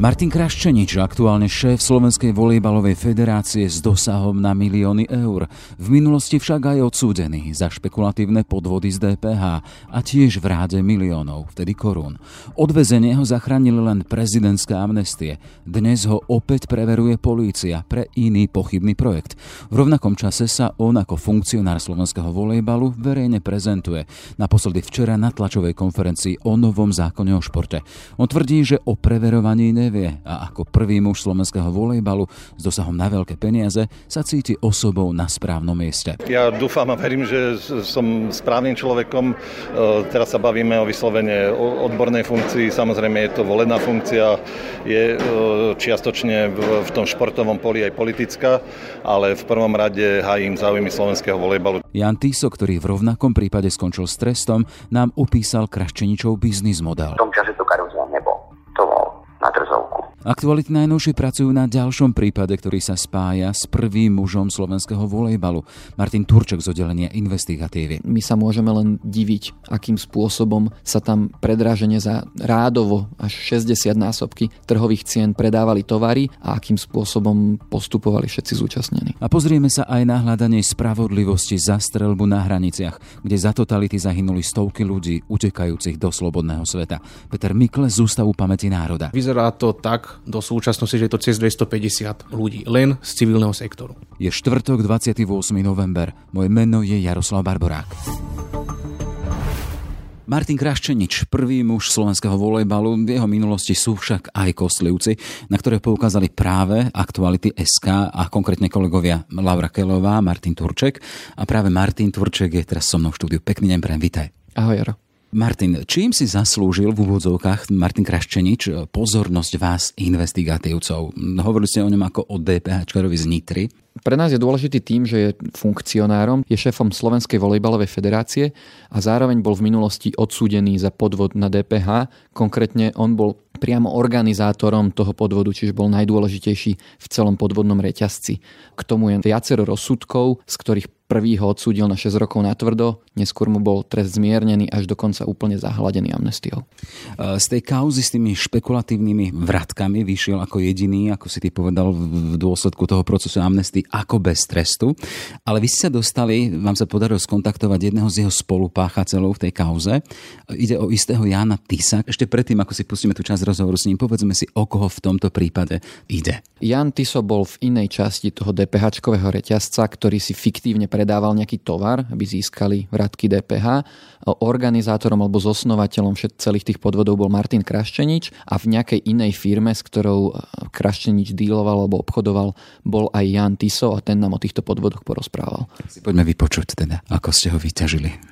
Martin Kraščenič, aktuálne šéf Slovenskej volejbalovej federácie s dosahom na milióny eur. V minulosti však aj odsúdený za špekulatívne podvody z DPH a tiež v ráde miliónov, vtedy korún. Odvezenie ho zachránili len prezidentské amnestie. Dnes ho opäť preveruje polícia pre iný pochybný projekt. V rovnakom čase sa on ako funkcionár slovenského volejbalu verejne prezentuje. Naposledy včera na tlačovej konferencii o novom zákone o športe. On tvrdí, že o preverovaní nevie a ako prvý muž slovenského volejbalu s dosahom na veľké peniaze sa cíti osobou na správnom mieste. Ja dúfam a verím, že som správnym človekom. E, teraz sa bavíme o vyslovene odbornej funkcii. Samozrejme je to volená funkcia, je e, čiastočne v tom športovom poli aj politická, ale v prvom rade hájim záujmy slovenského volejbalu. Jan Tiso, ktorý v rovnakom prípade skončil s trestom, nám upísal Kraščeničov biznis model. Aktuality najnovšie pracujú na ďalšom prípade, ktorý sa spája s prvým mužom slovenského volejbalu, Martin Turček z oddelenia investigatívy. My sa môžeme len diviť, akým spôsobom sa tam predráženie za rádovo až 60 násobky trhových cien predávali tovary a akým spôsobom postupovali všetci zúčastnení. A pozrieme sa aj na hľadanie spravodlivosti za strelbu na hraniciach, kde za totality zahynuli stovky ľudí utekajúcich do slobodného sveta. Peter Mikle z Ústavu pamäti národa. Vyzerá to tak, do súčasnosti, že je to cez 250 ľudí len z civilného sektoru. Je štvrtok 28. november. Moje meno je Jaroslav Barborák. Martin Kraščenič, prvý muž slovenského volejbalu, v jeho minulosti sú však aj kostlivci, na ktoré poukázali práve aktuality SK a konkrétne kolegovia Laura Kelová, Martin Turček. A práve Martin Turček je teraz so mnou v štúdiu. Pekný deň, prejem, vitaj. Ahoj, Jaro. Martin, čím si zaslúžil v úvodzovkách Martin Kraščenič pozornosť vás, investigatívcov? Hovorili ste o ňom ako o DPH z Nitry. Pre nás je dôležitý tým, že je funkcionárom, je šéfom Slovenskej volejbalovej federácie a zároveň bol v minulosti odsúdený za podvod na DPH. Konkrétne on bol priamo organizátorom toho podvodu, čiže bol najdôležitejší v celom podvodnom reťazci. K tomu je viacero rozsudkov, z ktorých Prvý ho odsúdil na 6 rokov na tvrdo, neskôr mu bol trest zmiernený až dokonca úplne zahladený amnestiou. Z tej kauzy s tými špekulatívnymi vratkami vyšiel ako jediný, ako si ty povedal, v dôsledku toho procesu amnesty ako bez trestu. Ale vy ste sa dostali, vám sa podarilo skontaktovať jedného z jeho spolupáchateľov v tej kauze. Ide o istého Jana Tisa. Ešte predtým, ako si pustíme tú časť rozhovoru s ním, povedzme si, o koho v tomto prípade ide. Jan Tiso bol v inej časti toho DPH-čkového reťazca, ktorý si fiktívne pre predával nejaký tovar, aby získali vratky DPH. Organizátorom alebo zosnovateľom celých tých podvodov bol Martin Kraščenič a v nejakej inej firme, s ktorou e, Kraščenič díloval alebo obchodoval, bol aj Jan Tiso a ten nám o týchto podvodoch porozprával. Poďme vypočuť teda, ako ste ho vyťažili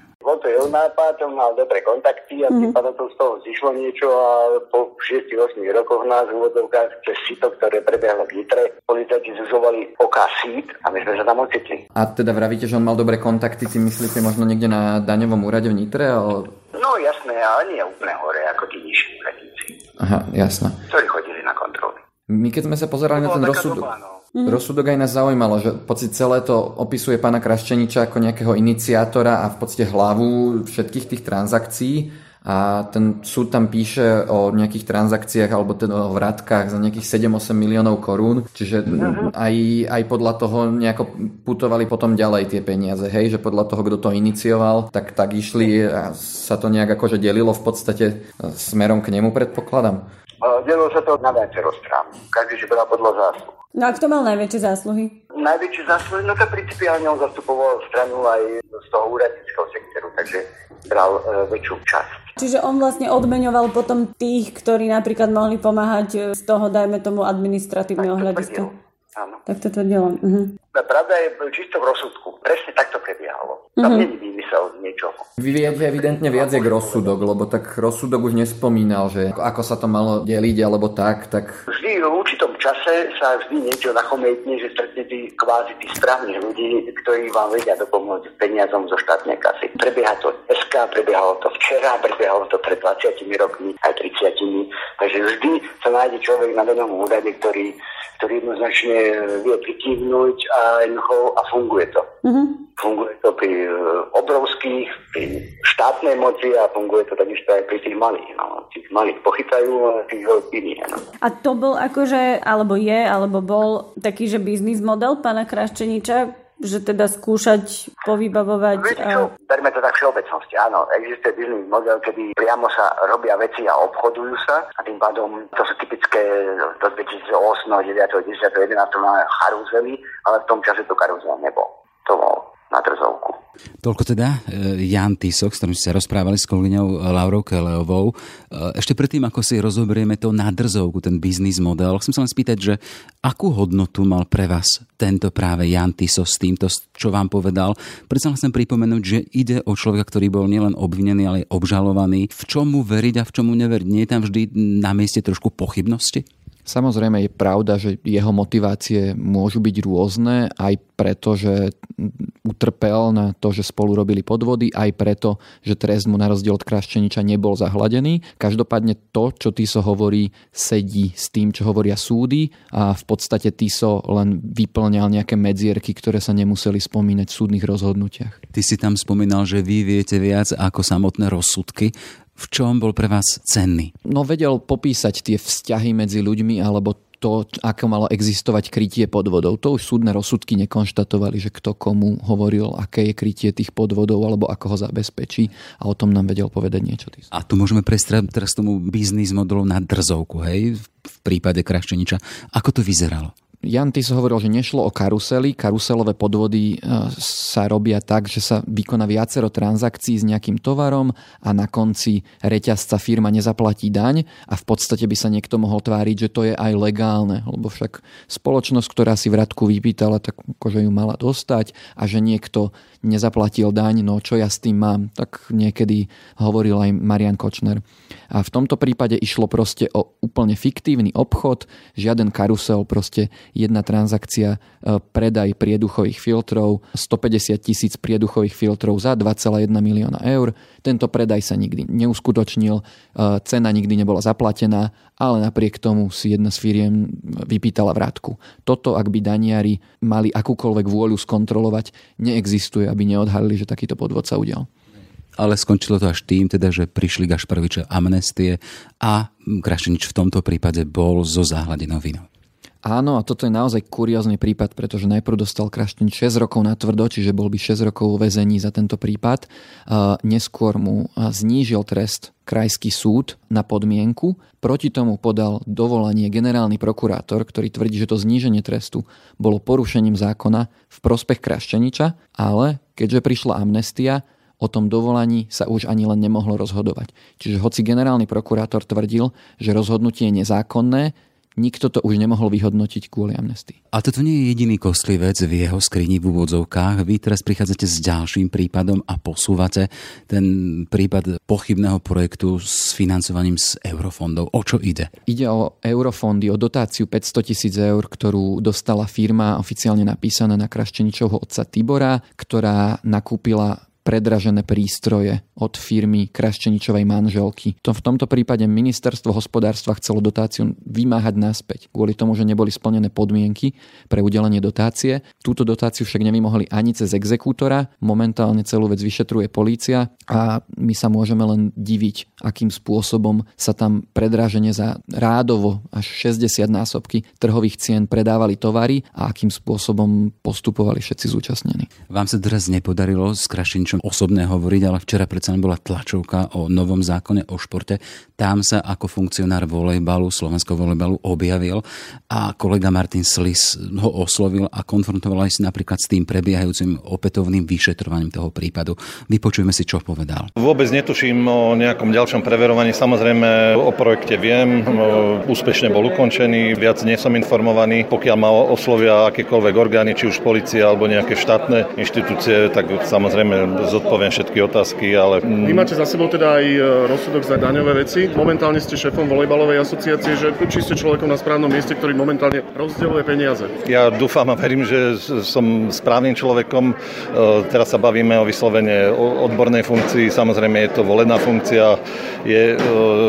jeho nápad, on mal dobré kontakty a tým mhm. pádom to z toho zišlo niečo a po 6-8 rokoch nás v úvodovkách cez sito, ktoré prebiehlo v Nitre, policajti zuzovali oka sít a my sme sa tam ocitli. A teda vravíte, že on mal dobré kontakty, si myslíte možno niekde na daňovom úrade v Nitre? Ale... No jasné, ale nie úplne hore, ako tí nižší úradníci. Aha, jasné. Ktorí chodili na kontroly. My keď sme sa pozerali na ten rozsudok... Doba, no Mm. Rozsudok aj nás zaujímalo, že podstate celé to opisuje pána Kraščeniča ako nejakého iniciátora a v podstate hlavu všetkých tých transakcií a ten súd tam píše o nejakých transakciách alebo teda o vratkách za nejakých 7-8 miliónov korún, čiže uh-huh. aj, aj podľa toho nejako putovali potom ďalej tie peniaze, hej, že podľa toho, kto to inicioval, tak, tak išli a sa to nejak akože delilo v podstate smerom k nemu, predpokladám. Delilo sa to na viacero strán. Každý si bral podľa zásluh. No a kto mal najväčšie zásluhy? Najväčšie zásluhy, no to principiálne on zastupoval stranu aj z toho úradníckého sektoru, takže bral e, väčšiu časť. Čiže on vlastne odmeňoval potom tých, ktorí napríklad mohli pomáhať e, z toho, dajme tomu, administratívneho hľadiska. Áno. Tak to tvrdilo. Uh-huh. Pravda je čisto v rozsudku. Presne takto prebiehalo. Tam mm-hmm. nie je vymysel z niečoho. Vy viete evidentne viac jak rozsudok, lebo tak rozsudok už nespomínal, že ako sa to malo deliť alebo tak, tak... Vždy v určitom čase sa vždy niečo nachometne, že stretnete kvázi tých správnych ľudí, ktorí vám vedia dopomôcť peniazom zo štátnej kasy. Prebieha to SK, prebiehalo to včera, prebiehalo to pred 20 rokmi, aj 30. Takže vždy sa nájde človek na danom úrade, ktorý, ktorý jednoznačne vie pritíhnuť a a jednoducho a funguje to. Mm-hmm. Funguje to pri e, obrovských, pri štátnej moci a funguje to takisto aj pri tých malých. No. Tých malých pochytajú a tých veľkých nie. No. A to bol akože, alebo je, alebo bol taký, že biznis model pána Kraščeniča, že teda skúšať povybavovať... Viete čo, berme to tak všeobecnosti. Áno, existuje biznis model, kedy priamo sa robia veci a obchodujú sa a tým pádom to sú typické do 2008, 9, 10, 11 máme charuzely, ale v tom čase to karuzel nebol. To bol na trzovku. Toľko teda e, Jan Tisok, s ktorým ste sa rozprávali s kolegyňou Laurou Keleovou. E, ešte predtým, ako si rozoberieme to na drzovku, ten biznis model, chcem sa len spýtať, že akú hodnotu mal pre vás tento práve Jan Tiso s týmto, čo vám povedal? Predsa chcem pripomenúť, že ide o človeka, ktorý bol nielen obvinený, ale aj obžalovaný. V čomu veriť a v čomu neveriť? Nie je tam vždy na mieste trošku pochybnosti? Samozrejme je pravda, že jeho motivácie môžu byť rôzne, aj preto, že utrpel na to, že spolu robili podvody, aj preto, že trest mu na rozdiel od Kraščeniča nebol zahladený. Každopádne to, čo Tiso hovorí, sedí s tým, čo hovoria súdy a v podstate Tiso len vyplňal nejaké medzierky, ktoré sa nemuseli spomínať v súdnych rozhodnutiach. Ty si tam spomínal, že vy viete viac ako samotné rozsudky v čom bol pre vás cenný? No vedel popísať tie vzťahy medzi ľuďmi alebo to, ako malo existovať krytie podvodov. To už súdne rozsudky nekonštatovali, že kto komu hovoril, aké je krytie tých podvodov alebo ako ho zabezpečí a o tom nám vedel povedať niečo. A tu môžeme prestrať teraz tomu biznis modelu na drzovku, hej, v prípade Krašteniča. Ako to vyzeralo? Jan Tis hovoril, že nešlo o karusely. Karuselové podvody e, sa robia tak, že sa vykoná viacero transakcií s nejakým tovarom a na konci reťazca firma nezaplatí daň a v podstate by sa niekto mohol tváriť, že to je aj legálne, lebo však spoločnosť, ktorá si vratku vypýtala, tak akože ju mala dostať a že niekto nezaplatil daň, no čo ja s tým mám, tak niekedy hovoril aj Marian Kočner. A v tomto prípade išlo proste o úplne fiktívny obchod, žiaden karusel, proste jedna transakcia, e, predaj prieduchových filtrov, 150 tisíc prieduchových filtrov za 2,1 milióna eur. Tento predaj sa nikdy neuskutočnil, e, cena nikdy nebola zaplatená, ale napriek tomu si jedna z firiem vypýtala vrátku. Toto, ak by daniari mali akúkoľvek vôľu skontrolovať, neexistuje aby neodhalili, že takýto podvod sa udial. Ale skončilo to až tým, teda, že prišli Gašparoviče amnestie a Krašenič v tomto prípade bol zo záhľadenou vinou. Áno, a toto je naozaj kuriózny prípad, pretože najprv dostal Kraštin 6 rokov na tvrdo, čiže bol by 6 rokov vo väzení za tento prípad. Neskôr mu znížil trest krajský súd na podmienku. Proti tomu podal dovolanie generálny prokurátor, ktorý tvrdí, že to zníženie trestu bolo porušením zákona v prospech Kraščeniča, ale keďže prišla amnestia, o tom dovolaní sa už ani len nemohlo rozhodovať. Čiže hoci generálny prokurátor tvrdil, že rozhodnutie je nezákonné, nikto to už nemohol vyhodnotiť kvôli amnestii. A toto nie je jediný kostlivec v jeho skrini v úvodzovkách. Vy teraz prichádzate s ďalším prípadom a posúvate ten prípad pochybného projektu s financovaním z eurofondov. O čo ide? Ide o eurofondy, o dotáciu 500 tisíc eur, ktorú dostala firma oficiálne napísaná na Kraščeničovho otca Tibora, ktorá nakúpila predražené prístroje od firmy Kraščeničovej manželky. To v tomto prípade ministerstvo hospodárstva chcelo dotáciu vymáhať naspäť, kvôli tomu, že neboli splnené podmienky pre udelenie dotácie. Túto dotáciu však nevymohli ani cez exekútora. Momentálne celú vec vyšetruje polícia a my sa môžeme len diviť, akým spôsobom sa tam predražene za rádovo až 60 násobky trhových cien predávali tovary a akým spôsobom postupovali všetci zúčastnení. Vám sa teraz nepodarilo Kraščeničom niečom osobné hovoriť, ale včera predsa bola tlačovka o novom zákone o športe. Tam sa ako funkcionár volejbalu, slovenského volejbalu objavil a kolega Martin Slis ho oslovil a konfrontoval aj si napríklad s tým prebiehajúcim opätovným vyšetrovaním toho prípadu. Vypočujeme si, čo povedal. Vôbec netuším o nejakom ďalšom preverovaní. Samozrejme o projekte viem, úspešne bol ukončený, viac nie som informovaný. Pokiaľ ma oslovia akékoľvek orgány, či už policia alebo nejaké štátne inštitúcie, tak samozrejme zodpoviem všetky otázky, ale... Vy máte za sebou teda aj e, rozsudok za daňové veci. Momentálne ste šéfom volejbalovej asociácie, že či ste človekom na správnom mieste, ktorý momentálne rozdeľuje peniaze. Ja dúfam a verím, že som správnym človekom. E, teraz sa bavíme o vyslovene odbornej funkcii. Samozrejme je to volená funkcia, je e,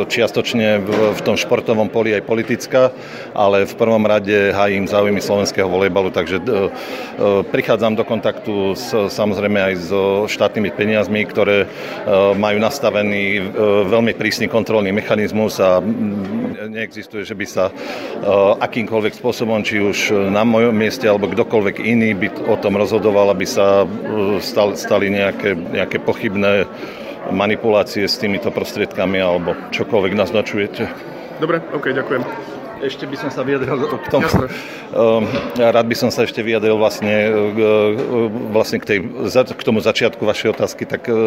čiastočne v tom športovom poli aj politická, ale v prvom rade hájim záujmy slovenského volejbalu, takže prichádzam do kontaktu s, samozrejme aj so štátnymi peniazmi, ktoré majú nastavený veľmi prísny kontrolný mechanizmus a neexistuje, že by sa akýmkoľvek spôsobom, či už na mojom mieste alebo kdokoľvek iný by o tom rozhodoval, aby sa stali nejaké, nejaké pochybné manipulácie s týmito prostriedkami alebo čokoľvek naznačujete. Dobre, ok, ďakujem. Ešte by som sa vyjadril k tomu. Ehm, rád by som sa ešte vyjadril vlastne, vlastne k, tej, k tomu začiatku vašej otázky. Tak e, e,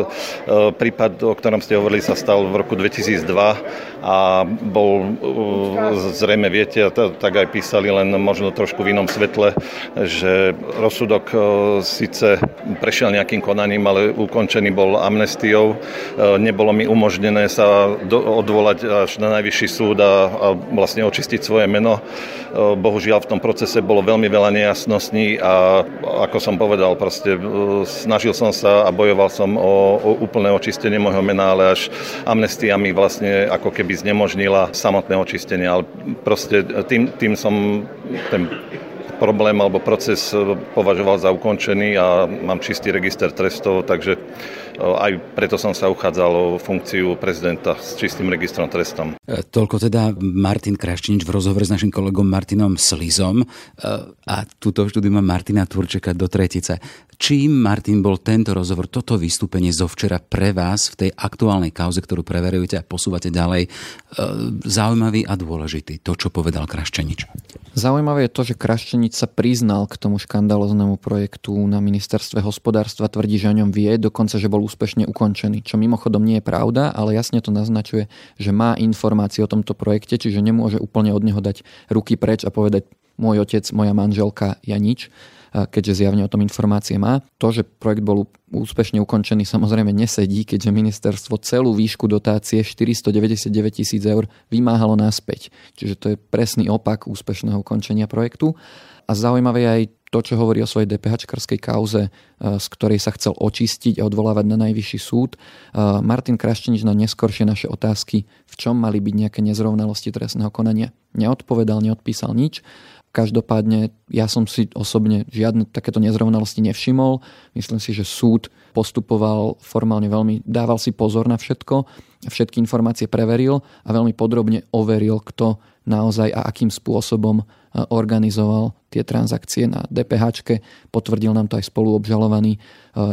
prípad, o ktorom ste hovorili, sa stal v roku 2002 a bol, e, zrejme viete, tak aj písali, len možno trošku v inom svetle, že rozsudok síce prešiel nejakým konaním, ale ukončený bol amnestiou. Nebolo mi umožnené sa odvolať až na najvyšší súd a, a vlastne očistiť svoje meno. E, bohužiaľ v tom procese bolo veľmi veľa nejasností a ako som povedal, proste e, snažil som sa a bojoval som o, o úplné očistenie môjho mena, ale až amnestia mi vlastne ako keby znemožnila samotné očistenie. Ale proste tým, tým som ten problém alebo proces považoval za ukončený a mám čistý register trestov, takže aj preto som sa uchádzal o funkciu prezidenta s čistým registrom trestom. E, toľko teda Martin Kraštinič v rozhovore s našim kolegom Martinom Slizom e, a túto štúdiu mám Martina Turčeka do tretice. Čím, Martin, bol tento rozhovor, toto vystúpenie zo včera pre vás v tej aktuálnej kauze, ktorú preverujete a posúvate ďalej, e, zaujímavý a dôležitý? To, čo povedal Kraštenič. Zaujímavé je to, že Kraštenič sa priznal k tomu škandaloznému projektu na ministerstve hospodárstva, tvrdí, že o ňom vie, dokonca, že bol úspešne ukončený, čo mimochodom nie je pravda, ale jasne to naznačuje, že má informácie o tomto projekte, čiže nemôže úplne od neho dať ruky preč a povedať môj otec, moja manželka, ja nič keďže zjavne o tom informácie má. To, že projekt bol úspešne ukončený, samozrejme nesedí, keďže ministerstvo celú výšku dotácie 499 tisíc eur vymáhalo naspäť. Čiže to je presný opak úspešného ukončenia projektu. A zaujímavé je aj to, čo hovorí o svojej DPH-čkarskej kauze, e, z ktorej sa chcel očistiť a odvolávať na najvyšší súd. E, Martin Kraštenič na neskoršie naše otázky, v čom mali byť nejaké nezrovnalosti trestného konania, neodpovedal, neodpísal nič. Každopádne ja som si osobne žiadne takéto nezrovnalosti nevšimol. Myslím si, že súd postupoval formálne veľmi, dával si pozor na všetko, všetky informácie preveril a veľmi podrobne overil, kto naozaj a akým spôsobom organizoval tie transakcie na DPH. Potvrdil nám to aj spoluobžalovaný.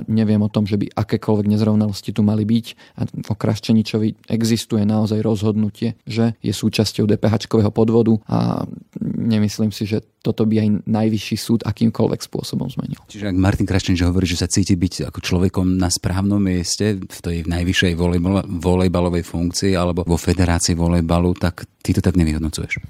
Neviem o tom, že by akékoľvek nezrovnalosti tu mali byť. A o Kraščeničovi existuje naozaj rozhodnutie, že je súčasťou DPH podvodu a nemyslím si, že toto by aj najvyšší súd akýmkoľvek spôsobom zmenil. Čiže ak Martin Kraščenič hovorí, že sa cíti byť ako človekom na správnom mieste v tej najvyššej volejbalovej funkcii alebo vo federácii volejbalu, tak ty to tak nevyhodnocuješ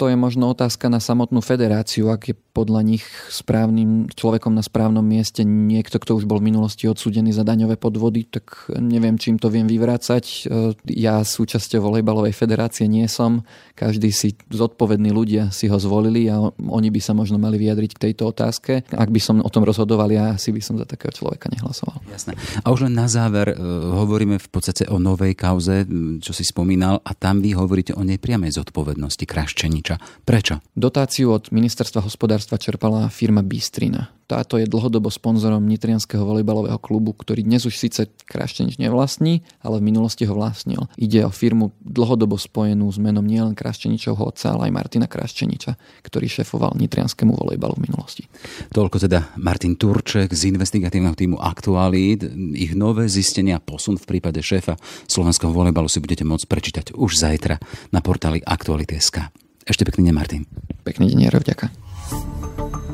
to je možno otázka na samotnú federáciu, ak je podľa nich správnym človekom na správnom mieste niekto, kto už bol v minulosti odsúdený za daňové podvody, tak neviem, čím to viem vyvrácať. E, ja súčasťou volejbalovej federácie nie som. Každý si zodpovední ľudia si ho zvolili a oni by sa možno mali vyjadriť k tejto otázke. Ak by som o tom rozhodoval, ja si by som za takého človeka nehlasoval. Jasné. A už len na záver e, hovoríme v podstate o novej kauze, čo si spomínal, a tam vy hovoríte o nepriamej zodpovednosti Kraščeniča Matoviča. Prečo? Dotáciu od ministerstva hospodárstva čerpala firma Bystrina. Táto je dlhodobo sponzorom Nitrianského volejbalového klubu, ktorý dnes už síce Kraštenič nevlastní, ale v minulosti ho vlastnil. Ide o firmu dlhodobo spojenú s menom nielen Krašteničovho otca, ale aj Martina Krašteniča, ktorý šefoval Nitrianskému volejbalu v minulosti. Toľko teda Martin Turček z investigatívneho týmu Aktualít. Ich nové zistenia posun v prípade šéfa slovenského volejbalu si budete môcť prečítať už zajtra na portáli Aktuality.sk. Ešte pekný deň, Martin. Pekný deň, Jaro, ďakujem.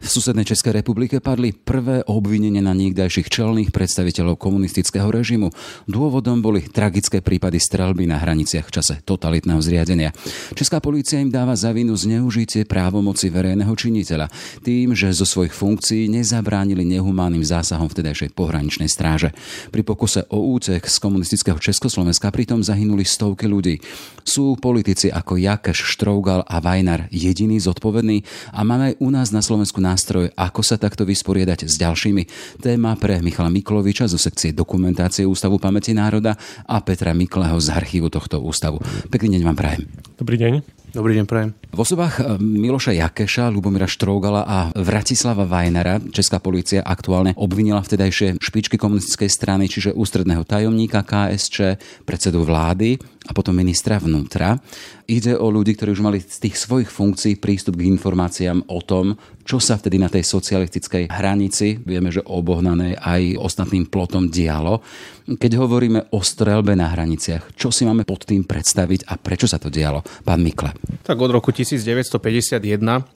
V susednej Českej republike padli prvé obvinenia na niekdajších čelných predstaviteľov komunistického režimu. Dôvodom boli tragické prípady strelby na hraniciach v čase totalitného zriadenia. Česká polícia im dáva za vinu zneužitie právomoci verejného činiteľa tým, že zo svojich funkcií nezabránili nehumánnym zásahom vtedajšej pohraničnej stráže. Pri pokuse o útek z komunistického Československa pritom zahynuli stovky ľudí. Sú politici ako Jakeš, Štrougal a Vajnar jediní zodpovední a máme aj u nás na Slovensku nástroj, ako sa takto vysporiadať s ďalšími. Téma pre Michala Mikloviča zo sekcie dokumentácie Ústavu pamäti národa a Petra Mikleho z archívu tohto ústavu. Pekný deň vám prajem. Dobrý deň. Dobrý deň, prajem. V osobách eh, Miloša Jakeša, Lubomira Štrougala a Vratislava Vajnara Česká policia aktuálne obvinila vtedajšie špičky komunistickej strany, čiže ústredného tajomníka KSČ, predsedu vlády a potom ministra vnútra. Ide o ľudí, ktorí už mali z tých svojich funkcií prístup k informáciám o tom, čo sa vtedy na tej socialistickej hranici, vieme, že obohnané aj ostatným plotom dialo. Keď hovoríme o strelbe na hraniciach, čo si máme pod tým predstaviť a prečo sa to dialo? Pán Mikle. Tak od roku 1951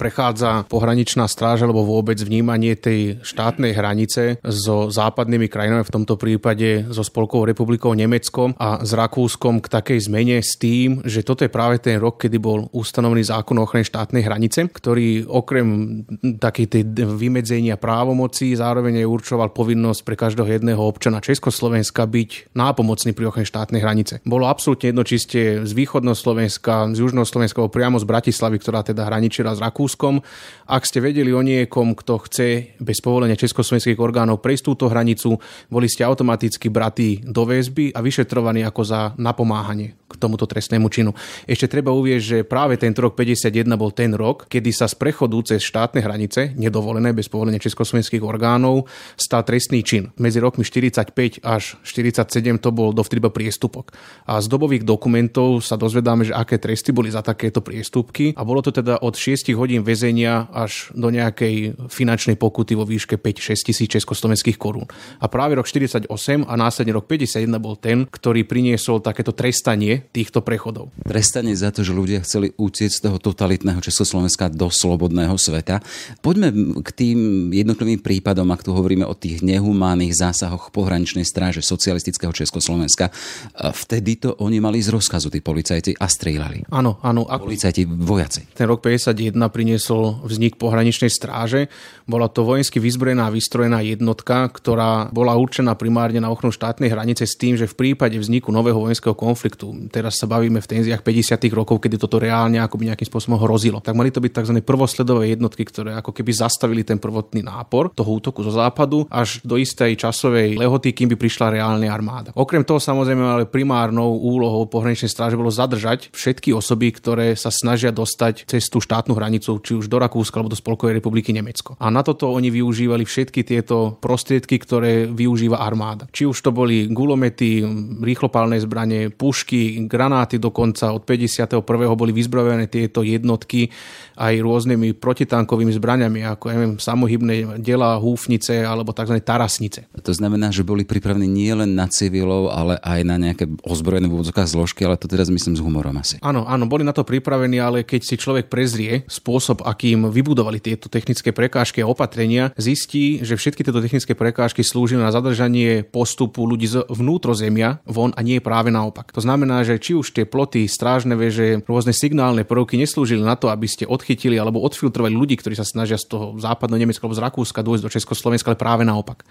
prechádza pohraničná stráž alebo vôbec vnímanie tej štátnej hranice so západnými krajinami, v tomto prípade so Spolkovou republikou Nemeckom a s Rakúskom k takej zmene s tým, že toto je práve ten rok, kedy bol ustanovený zákon o ochrane štátnej hranice, ktorý okrem takej tej vymedzenia právomocí zároveň aj určoval povinnosť pre každého jedného občana Československa byť nápomocný pri ochrane štátnej hranice. Bolo absolútne jedno, či ste z východného Slovenska, z južného Slovenska, alebo priamo z Bratislavy, ktorá teda hraničila s Rakúskom. Ak ste vedeli o niekom, kto chce bez povolenia československých orgánov prejsť túto hranicu, boli ste automaticky bratí do väzby a vyšetrovaní ako za napomáhanie k tomuto trestnému činu. Ešte treba uvieť, že práve tento rok 51 bol ten rok, kedy sa z prechodu cez štátne hranice, nedovolené bez povolenia československých orgánov, stal trestný čin. Medzi rokmi 45 až 47 to bol dovtedy priestupok. A z dobových dokumentov sa dozvedáme, že aké tresty boli za takéto priestupky a bolo to teda od 6 hodín väzenia až do nejakej finančnej pokuty vo výške 5-6 tisíc československých korún. A práve rok 48 a následne rok 51 bol ten, ktorý priniesol takéto trestanie týchto prechodov. Trestanie za to, že ľudia chceli utiecť z toho totalitného Československa do slobodného sveta. Poďme k tým jednotlivým prípadom, ak tu hovoríme o tých nehumánnych zásahoch pohraničnej stráže socialistického Československa. Vtedy to oni mali z rozkazu, tí policajti, a strieľali. Áno, áno. Ako... Policajti, vojaci. Ten rok 51 priniesol vznik pohraničnej stráže. Bola to vojensky vyzbrojená a vystrojená jednotka, ktorá bola určená primárne na ochranu štátnej hranice s tým, že v prípade vzniku nového vojenského konfliktu, teraz sa bavíme v tenziách 50. rokov, kedy toto reálne akoby nejakým spôsobom hrozilo, tak mali to byť tzv. prvosledové jednotky, ktoré ako keby zastavili ten prvotný nápor toho útoku zo západu až do istej časovej lehoty, kým by prišla reálna armáda. Okrem toho samozrejme ale primárnou úlohou pohraničnej stráže bolo zadržať všetky osoby, ktoré sa snažia dostať cez tú štátnu hranicu, či už do Rakúska alebo do Spolkovej republiky Nemecko. A na toto oni využívali všetky tieto prostriedky, ktoré využíva armáda. Či už to boli gulomety, rýchlopálne zbranie, pušky, granáty dokonca. Od 51. boli vyzbrojené tieto jednotky aj rôznymi protitankovými zbraniami, ako ja neviem, samohybné dela, húfnice alebo tzv. tarasnice. To znamená, že boli pripravení nie len na civilov, ale aj na nejaké ozbrojené vôdzokách zložky, ale to teraz myslím s humorom asi. Áno, áno, boli na to pripravení, ale keď si človek prezrie spôsob, akým vybudovali tieto technické prekážky a opatrenia, zistí, že všetky tieto technické prekážky slúžili na zadržanie postupu ľudí z vnútrozemia von a nie práve naopak. To znamená, že či už tie ploty, strážne veže, rôzne signálne prvky neslúžili na to, aby ste od odchytili alebo odfiltrovali ľudí, ktorí sa snažia z toho západného Nemecka alebo z Rakúska dôjsť do Československa, ale práve naopak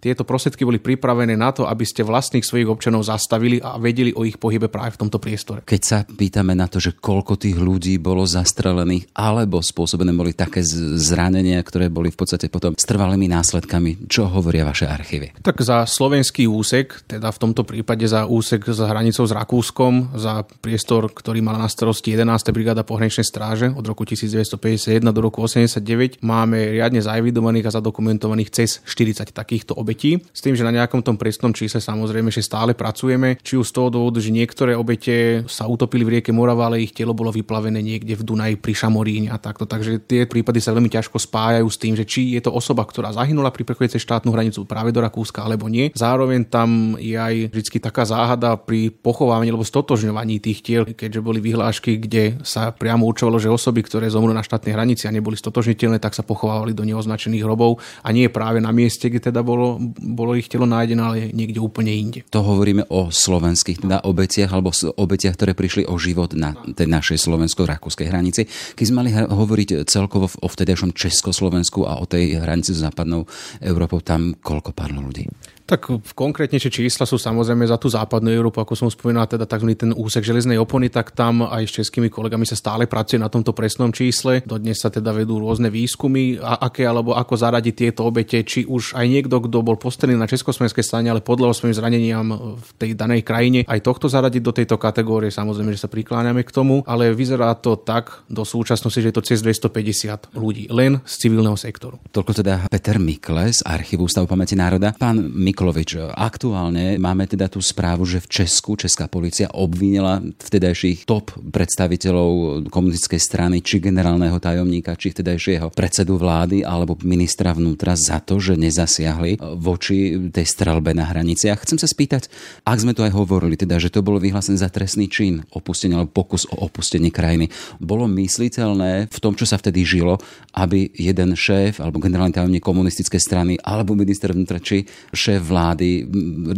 tieto prostriedky boli pripravené na to, aby ste vlastných svojich občanov zastavili a vedeli o ich pohybe práve v tomto priestore. Keď sa pýtame na to, že koľko ľudí bolo zastrelených alebo spôsobené boli také zranenia, ktoré boli v podstate potom s trvalými následkami, čo hovoria vaše archívy? Tak za slovenský úsek, teda v tomto prípade za úsek za hranicou s Rakúskom, za priestor, ktorý mala na starosti 11. brigáda pohraničnej stráže od roku 1951 do roku 89, máme riadne zaevidovaných a zadokumentovaných cez 40 takýchto obetí, s tým, že na nejakom tom presnom čísle samozrejme, že stále pracujeme, či už z toho dôvodu, že niektoré obete sa utopili v rieke Morava, ale ich telo bolo vyplavené niekde v Dunaji pri Šamoríne a takto. Takže tie prípady sa veľmi ťažko spájajú s tým, že či je to osoba, ktorá zahynula pri prechode cez štátnu hranicu práve do Rakúska alebo nie. Zároveň tam je aj vždy taká záhada pri pochovávaní alebo stotožňovaní tých tiel, keďže boli vyhlášky, kde sa priamo určovalo, že osoby, ktoré zomrú na štátnej hranici a neboli stotožniteľné, tak sa pochovávali do neoznačených hrobov a nie práve na mieste, kde teda bolo bolo, ich telo nájdené, ale niekde úplne inde. To hovoríme o slovenských teda obetiach alebo obetiach, ktoré prišli o život na tej našej slovensko-rakúskej hranici. Keď sme mali hovoriť celkovo o vtedajšom Československu a o tej hranici s západnou Európou, tam koľko padlo ľudí? Tak konkrétnejšie čísla sú samozrejme za tú západnú Európu, ako som spomínal, teda tzv. ten úsek železnej opony, tak tam aj s českými kolegami sa stále pracuje na tomto presnom čísle. Dodnes sa teda vedú rôzne výskumy, a aké alebo ako zaradiť tieto obete, či už aj niekto, kto bol postavený na československej strane, ale podľa svojim zraneniam v tej danej krajine, aj tohto zaradiť do tejto kategórie. Samozrejme, že sa prikláňame k tomu, ale vyzerá to tak do súčasnosti, že je to cez 250 ľudí len z civilného sektoru. Toľko teda Peter Mikle z Archívu Ústavu pamäti národa. Pán Mik- Miklovič, aktuálne máme teda tú správu, že v Česku Česká policia obvinila vtedajších top predstaviteľov komunistickej strany, či generálneho tajomníka, či vtedajšieho predsedu vlády alebo ministra vnútra za to, že nezasiahli voči tej strelbe na hraniciach. Chcem sa spýtať, ak sme tu aj hovorili, teda, že to bolo vyhlásené za trestný čin, opustenie alebo pokus o opustenie krajiny, bolo mysliteľné v tom, čo sa vtedy žilo, aby jeden šéf alebo generálny tajomník komunistickej strany alebo minister vnútra, či šéf vlády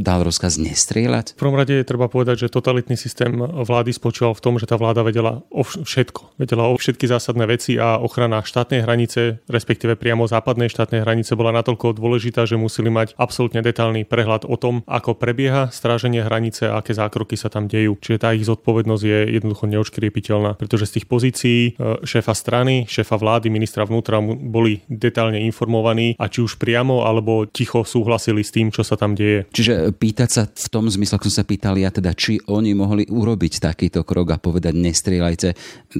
dal rozkaz nestrieľať? V prvom rade je treba povedať, že totalitný systém vlády spočíval v tom, že tá vláda vedela o všetko. Vedela o všetky zásadné veci a ochrana štátnej hranice, respektíve priamo západnej štátnej hranice bola natoľko dôležitá, že museli mať absolútne detailný prehľad o tom, ako prebieha stráženie hranice a aké zákroky sa tam dejú. Čiže tá ich zodpovednosť je jednoducho neočkriepiteľná, pretože z tých pozícií e, šéfa strany, šéfa vlády, ministra vnútra boli detailne informovaní a či už priamo alebo ticho súhlasili s tým, čo sa tam deje. Čiže pýtať sa v tom zmysle, ako som sa pýtal ja teda, či oni mohli urobiť takýto krok a povedať nestrieľajte,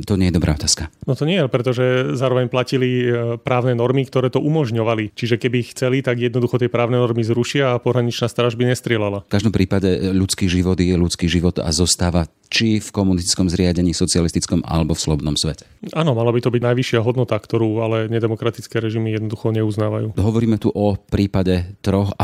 to nie je dobrá otázka. No to nie, pretože zároveň platili e, právne normy, ktoré to umožňovali. Čiže keby chceli, tak jednoducho tie právne normy zrušia a pohraničná stráž by nestrieľala. V každom prípade ľudský život je ľudský život a zostáva či v komunistickom zriadení, socialistickom alebo v slobodnom svete. Áno, mala by to byť najvyššia hodnota, ktorú ale nedemokratické režimy jednoducho neuznávajú. Hovoríme tu o prípade troch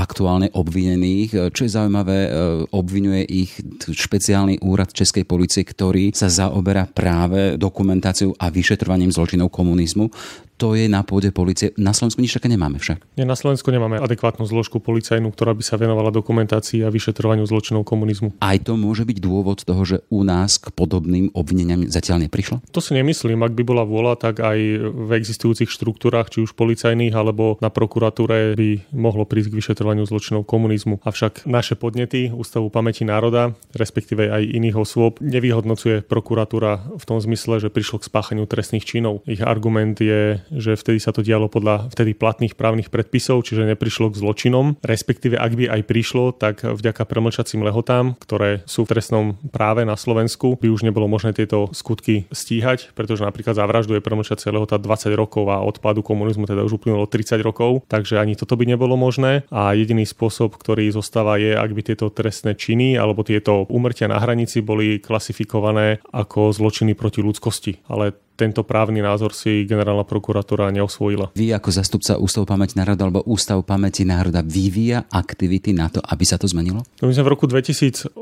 aktuálne obvinených. Čo je zaujímavé, e, obvinuje ich špeciálny úrad Českej policie, ktorý sa zaoberá práve dokumentáciou a vyšetrovaním zločinov komunizmu to je na pôde policie. Na Slovensku nič také nemáme však. Nie, na Slovensku nemáme adekvátnu zložku policajnú, ktorá by sa venovala dokumentácii a vyšetrovaniu zločinov komunizmu. Aj to môže byť dôvod toho, že u nás k podobným obvineniam zatiaľ neprišlo? To si nemyslím. Ak by bola vôľa, tak aj v existujúcich štruktúrach, či už policajných alebo na prokuratúre by mohlo prísť k vyšetrovaniu zločinov komunizmu. Avšak naše podnety Ústavu pamäti národa, respektíve aj iných osôb, nevyhodnocuje prokuratúra v tom zmysle, že prišlo k spáchaniu trestných činov. Ich argument je že vtedy sa to dialo podľa vtedy platných právnych predpisov, čiže neprišlo k zločinom. Respektíve, ak by aj prišlo, tak vďaka premlčacím lehotám, ktoré sú v trestnom práve na Slovensku, by už nebolo možné tieto skutky stíhať, pretože napríklad za vraždu je premlčacia lehota 20 rokov a odpadu komunizmu teda už uplynulo 30 rokov, takže ani toto by nebolo možné. A jediný spôsob, ktorý zostáva je, ak by tieto trestné činy alebo tieto umrtia na hranici boli klasifikované ako zločiny proti ľudskosti. Ale tento právny názor si generálna prokuratúra neosvojila. Vy ako zastupca Ústavu pamäti národa alebo Ústav pamäti národa vyvíja aktivity na to, aby sa to zmenilo? No my sme v roku 2008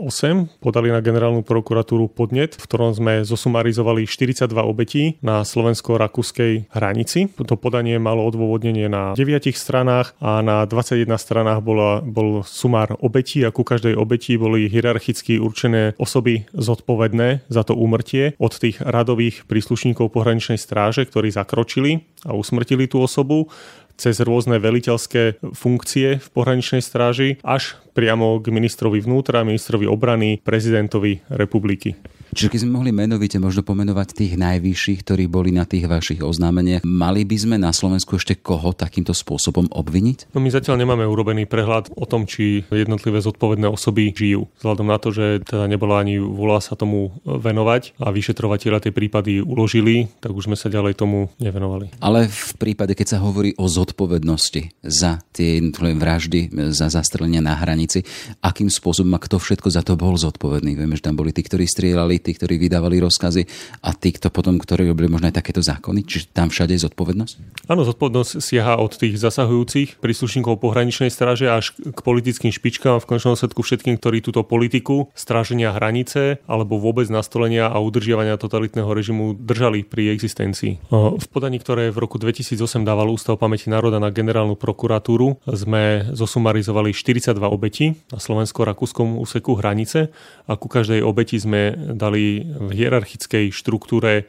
podali na generálnu prokuratúru podnet, v ktorom sme zosumarizovali 42 obetí na slovensko-rakúskej hranici. To podanie malo odôvodnenie na 9 stranách a na 21 stranách bola, bol sumár obetí a ku každej obeti boli hierarchicky určené osoby zodpovedné za to úmrtie od tých radových príslušníkov príslušníkov pohraničnej stráže, ktorí zakročili a usmrtili tú osobu cez rôzne veliteľské funkcie v pohraničnej stráži až priamo k ministrovi vnútra, ministrovi obrany, prezidentovi republiky. Čiže keď sme mohli menovite možno pomenovať tých najvyšších, ktorí boli na tých vašich oznámeniach, mali by sme na Slovensku ešte koho takýmto spôsobom obviniť? No my zatiaľ nemáme urobený prehľad o tom, či jednotlivé zodpovedné osoby žijú. Vzhľadom na to, že teda nebola ani vôľa sa tomu venovať a vyšetrovateľa tie prípady uložili, tak už sme sa ďalej tomu nevenovali. Ale v prípade, keď sa hovorí o zodpovednosti za tie jednotlivé vraždy, za zastrelenia na hranici, akým spôsobom a kto všetko za to bol zodpovedný? Vieme, že tam boli tí, ktorí strieľali, tí, ktorí vydávali rozkazy a tí, kto potom, ktorí robili možno aj takéto zákony? Čiže tam všade je zodpovednosť? Áno, zodpovednosť siaha od tých zasahujúcich príslušníkov pohraničnej stráže až k politickým špičkám a v končnom sledku všetkým, ktorí túto politiku stráženia hranice alebo vôbec nastolenia a udržiavania totalitného režimu držali pri existencii. V podaní, ktoré v roku 2008 dával Ústav pamäti národa na generálnu prokuratúru, sme zosumarizovali 42 obeti na slovensko-rakúskom úseku hranice a ku každej obeti sme dali v hierarchickej štruktúre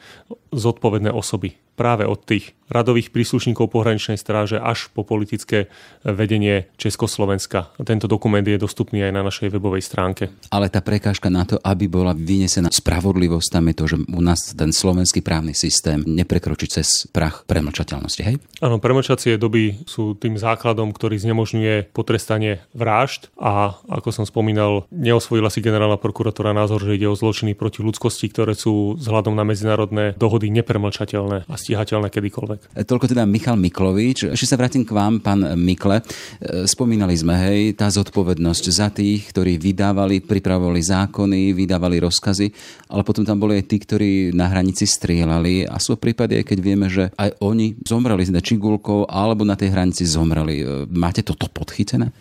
zodpovedné osoby. Práve od tých radových príslušníkov pohraničnej stráže až po politické vedenie Československa. Tento dokument je dostupný aj na našej webovej stránke. Ale tá prekážka na to, aby bola vynesená spravodlivosť, tam je to, že u nás ten slovenský právny systém neprekročí cez prach premlčateľnosti, hej? Áno, premlčacie doby sú tým základom, ktorý znemožňuje potrestanie vražd a ako som spomínal, neosvojila si generálna prokuratúra názor, že ide o zločiny proti ľudskosti, ktoré sú vzhľadom na medzinárodné dohody nepremlčateľné a stíhateľné kedykoľvek. Toľko teda Michal Miklovič. Ešte sa vrátim k vám, pán Mikle. E, spomínali sme, hej, tá zodpovednosť za tých, ktorí vydávali, pripravovali zákony, vydávali rozkazy, ale potom tam boli aj tí, ktorí na hranici strieľali a sú prípady, keď vieme, že aj oni zomreli s čigulkou alebo na tej hranici zomreli. E, máte toto podchytené?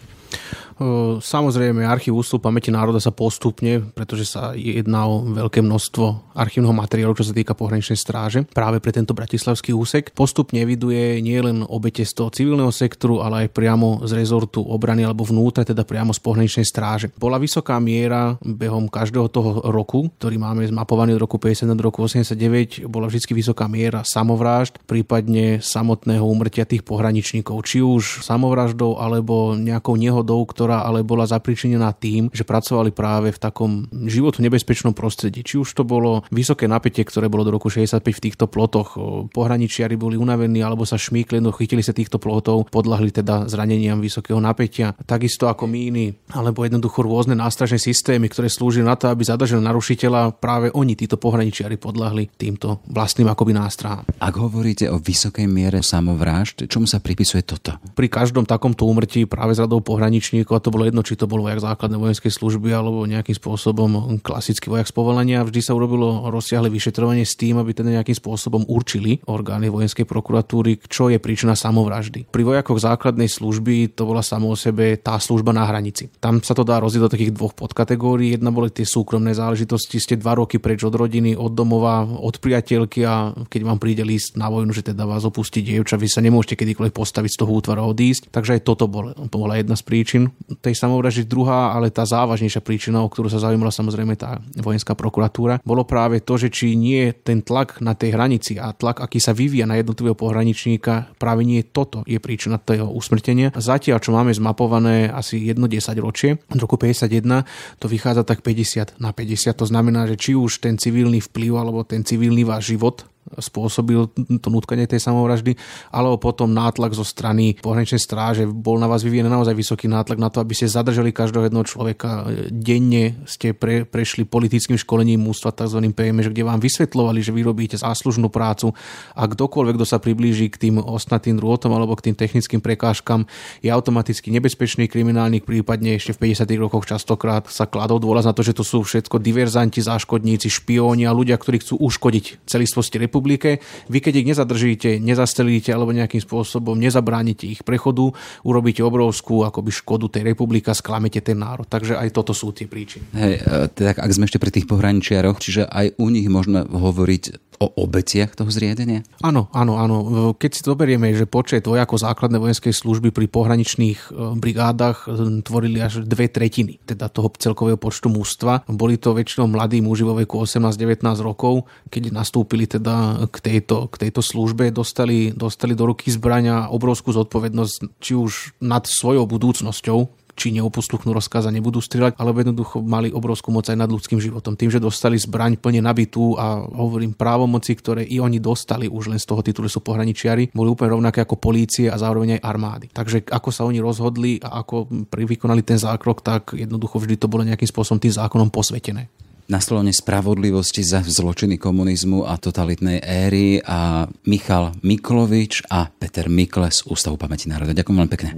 Samozrejme, archív Ústavu pamäti národa sa postupne, pretože sa jedná o veľké množstvo archívneho materiálu, čo sa týka pohraničnej stráže, práve pre tento bratislavský úsek, postupne eviduje nielen obete z toho civilného sektoru, ale aj priamo z rezortu obrany alebo vnútra, teda priamo z pohraničnej stráže. Bola vysoká miera behom každého toho roku, ktorý máme zmapovaný od roku 50 do roku 89, bola vždy vysoká miera samovrážd, prípadne samotného umrtia tých pohraničníkov, či už samovraždou alebo nejakou nehodou, ktorá ale bola zapričinená tým, že pracovali práve v takom životu nebezpečnom prostredí. Či už to bolo vysoké napätie, ktoré bolo do roku 65 v týchto plotoch, pohraničiari boli unavení alebo sa šmíkli, no chytili sa týchto plotov, podľahli teda zraneniam vysokého napätia. Takisto ako míny, alebo jednoducho rôzne nástražné systémy, ktoré slúžili na to, aby zadržali narušiteľa, práve oni, títo pohraničiari, podľahli týmto vlastným akoby nástrahám. Ak hovoríte o vysokej miere samovrážd, čomu sa pripisuje toto? Pri každom takomto úmrtí práve z radou pohraničníkov a to bolo jedno, či to bol vojak základnej vojenskej služby alebo nejakým spôsobom klasický vojak z povolenia. Vždy sa urobilo rozsiahle vyšetrovanie s tým, aby teda nejakým spôsobom určili orgány vojenskej prokuratúry, čo je príčina samovraždy. Pri vojakoch základnej služby to bola samo o sebe tá služba na hranici. Tam sa to dá rozdieť do takých dvoch podkategórií. Jedna boli tie súkromné záležitosti, ste dva roky preč od rodiny, od domova, od priateľky a keď vám príde list na vojnu, že teda vás opustí dievča, vy sa nemôžete kedykoľvek postaviť z toho útvaru odísť. Takže aj toto bola jedna z príčin tej samovraždy druhá, ale tá závažnejšia príčina, o ktorú sa zaujímala samozrejme tá vojenská prokuratúra, bolo práve to, že či nie ten tlak na tej hranici a tlak, aký sa vyvíja na jednotlivého pohraničníka, práve nie toto je príčina toho usmrtenia. Zatiaľ, čo máme zmapované asi jedno 10 ročie, od roku 51, to vychádza tak 50 na 50. To znamená, že či už ten civilný vplyv alebo ten civilný váš život spôsobil to nutkanie tej samovraždy, alebo potom nátlak zo strany pohraničnej stráže. Bol na vás vyvíjený naozaj vysoký nátlak na to, aby ste zadržali každého jedného človeka. Denne ste pre, prešli politickým školením mústva tzv. PMŠ, kde vám vysvetľovali, že vy robíte záslužnú prácu a kdokoľvek, kto sa priblíži k tým ostnatým rôtom alebo k tým technickým prekážkam, je automaticky nebezpečný kriminálnik, prípadne ešte v 50. rokoch častokrát sa kladol dôraz na to, že to sú všetko diverzanti, záškodníci, špióni a ľudia, ktorí chcú uškodiť celistvosti republike. Vy keď ich nezadržíte, nezastelíte alebo nejakým spôsobom nezabránite ich prechodu, urobíte obrovskú akoby škodu tej republika, sklamete ten národ. Takže aj toto sú tie príčiny. Hej, e, tak ak sme ešte pri tých pohraničiaroch, čiže aj u nich možno hovoriť o obetiach toho zriadenia? Áno, áno, áno. Keď si zoberieme, že počet vojakov základnej vojenskej služby pri pohraničných e, brigádach e, tvorili až dve tretiny, teda toho celkového počtu mústva. Boli to väčšinou mladí muži vo veku 18-19 rokov, keď nastúpili teda k tejto, k tejto službe, dostali, dostali do ruky zbrania obrovskú zodpovednosť, či už nad svojou budúcnosťou, či neopustlúchnú rozkaz a nebudú strieľať, alebo jednoducho mali obrovskú moc aj nad ľudským životom. Tým, že dostali zbraň plne nabitú a hovorím právomoci, ktoré i oni dostali už len z toho titulu sú pohraničiari, boli úplne rovnaké ako polície a zároveň aj armády. Takže ako sa oni rozhodli a ako vykonali ten zákrok, tak jednoducho vždy to bolo nejakým spôsobom tým zákonom posvetené na slovne spravodlivosti za zločiny komunizmu a totalitnej éry a Michal Miklovič a Peter Mikle z Ústavu pamäti národa. Ďakujem veľmi pekne.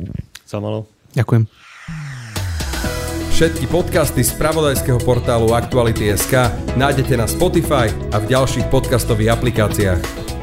Za malo. Ďakujem. Všetky podcasty z pravodajského portálu Aktuality.sk nájdete na Spotify a v ďalších podcastových aplikáciách.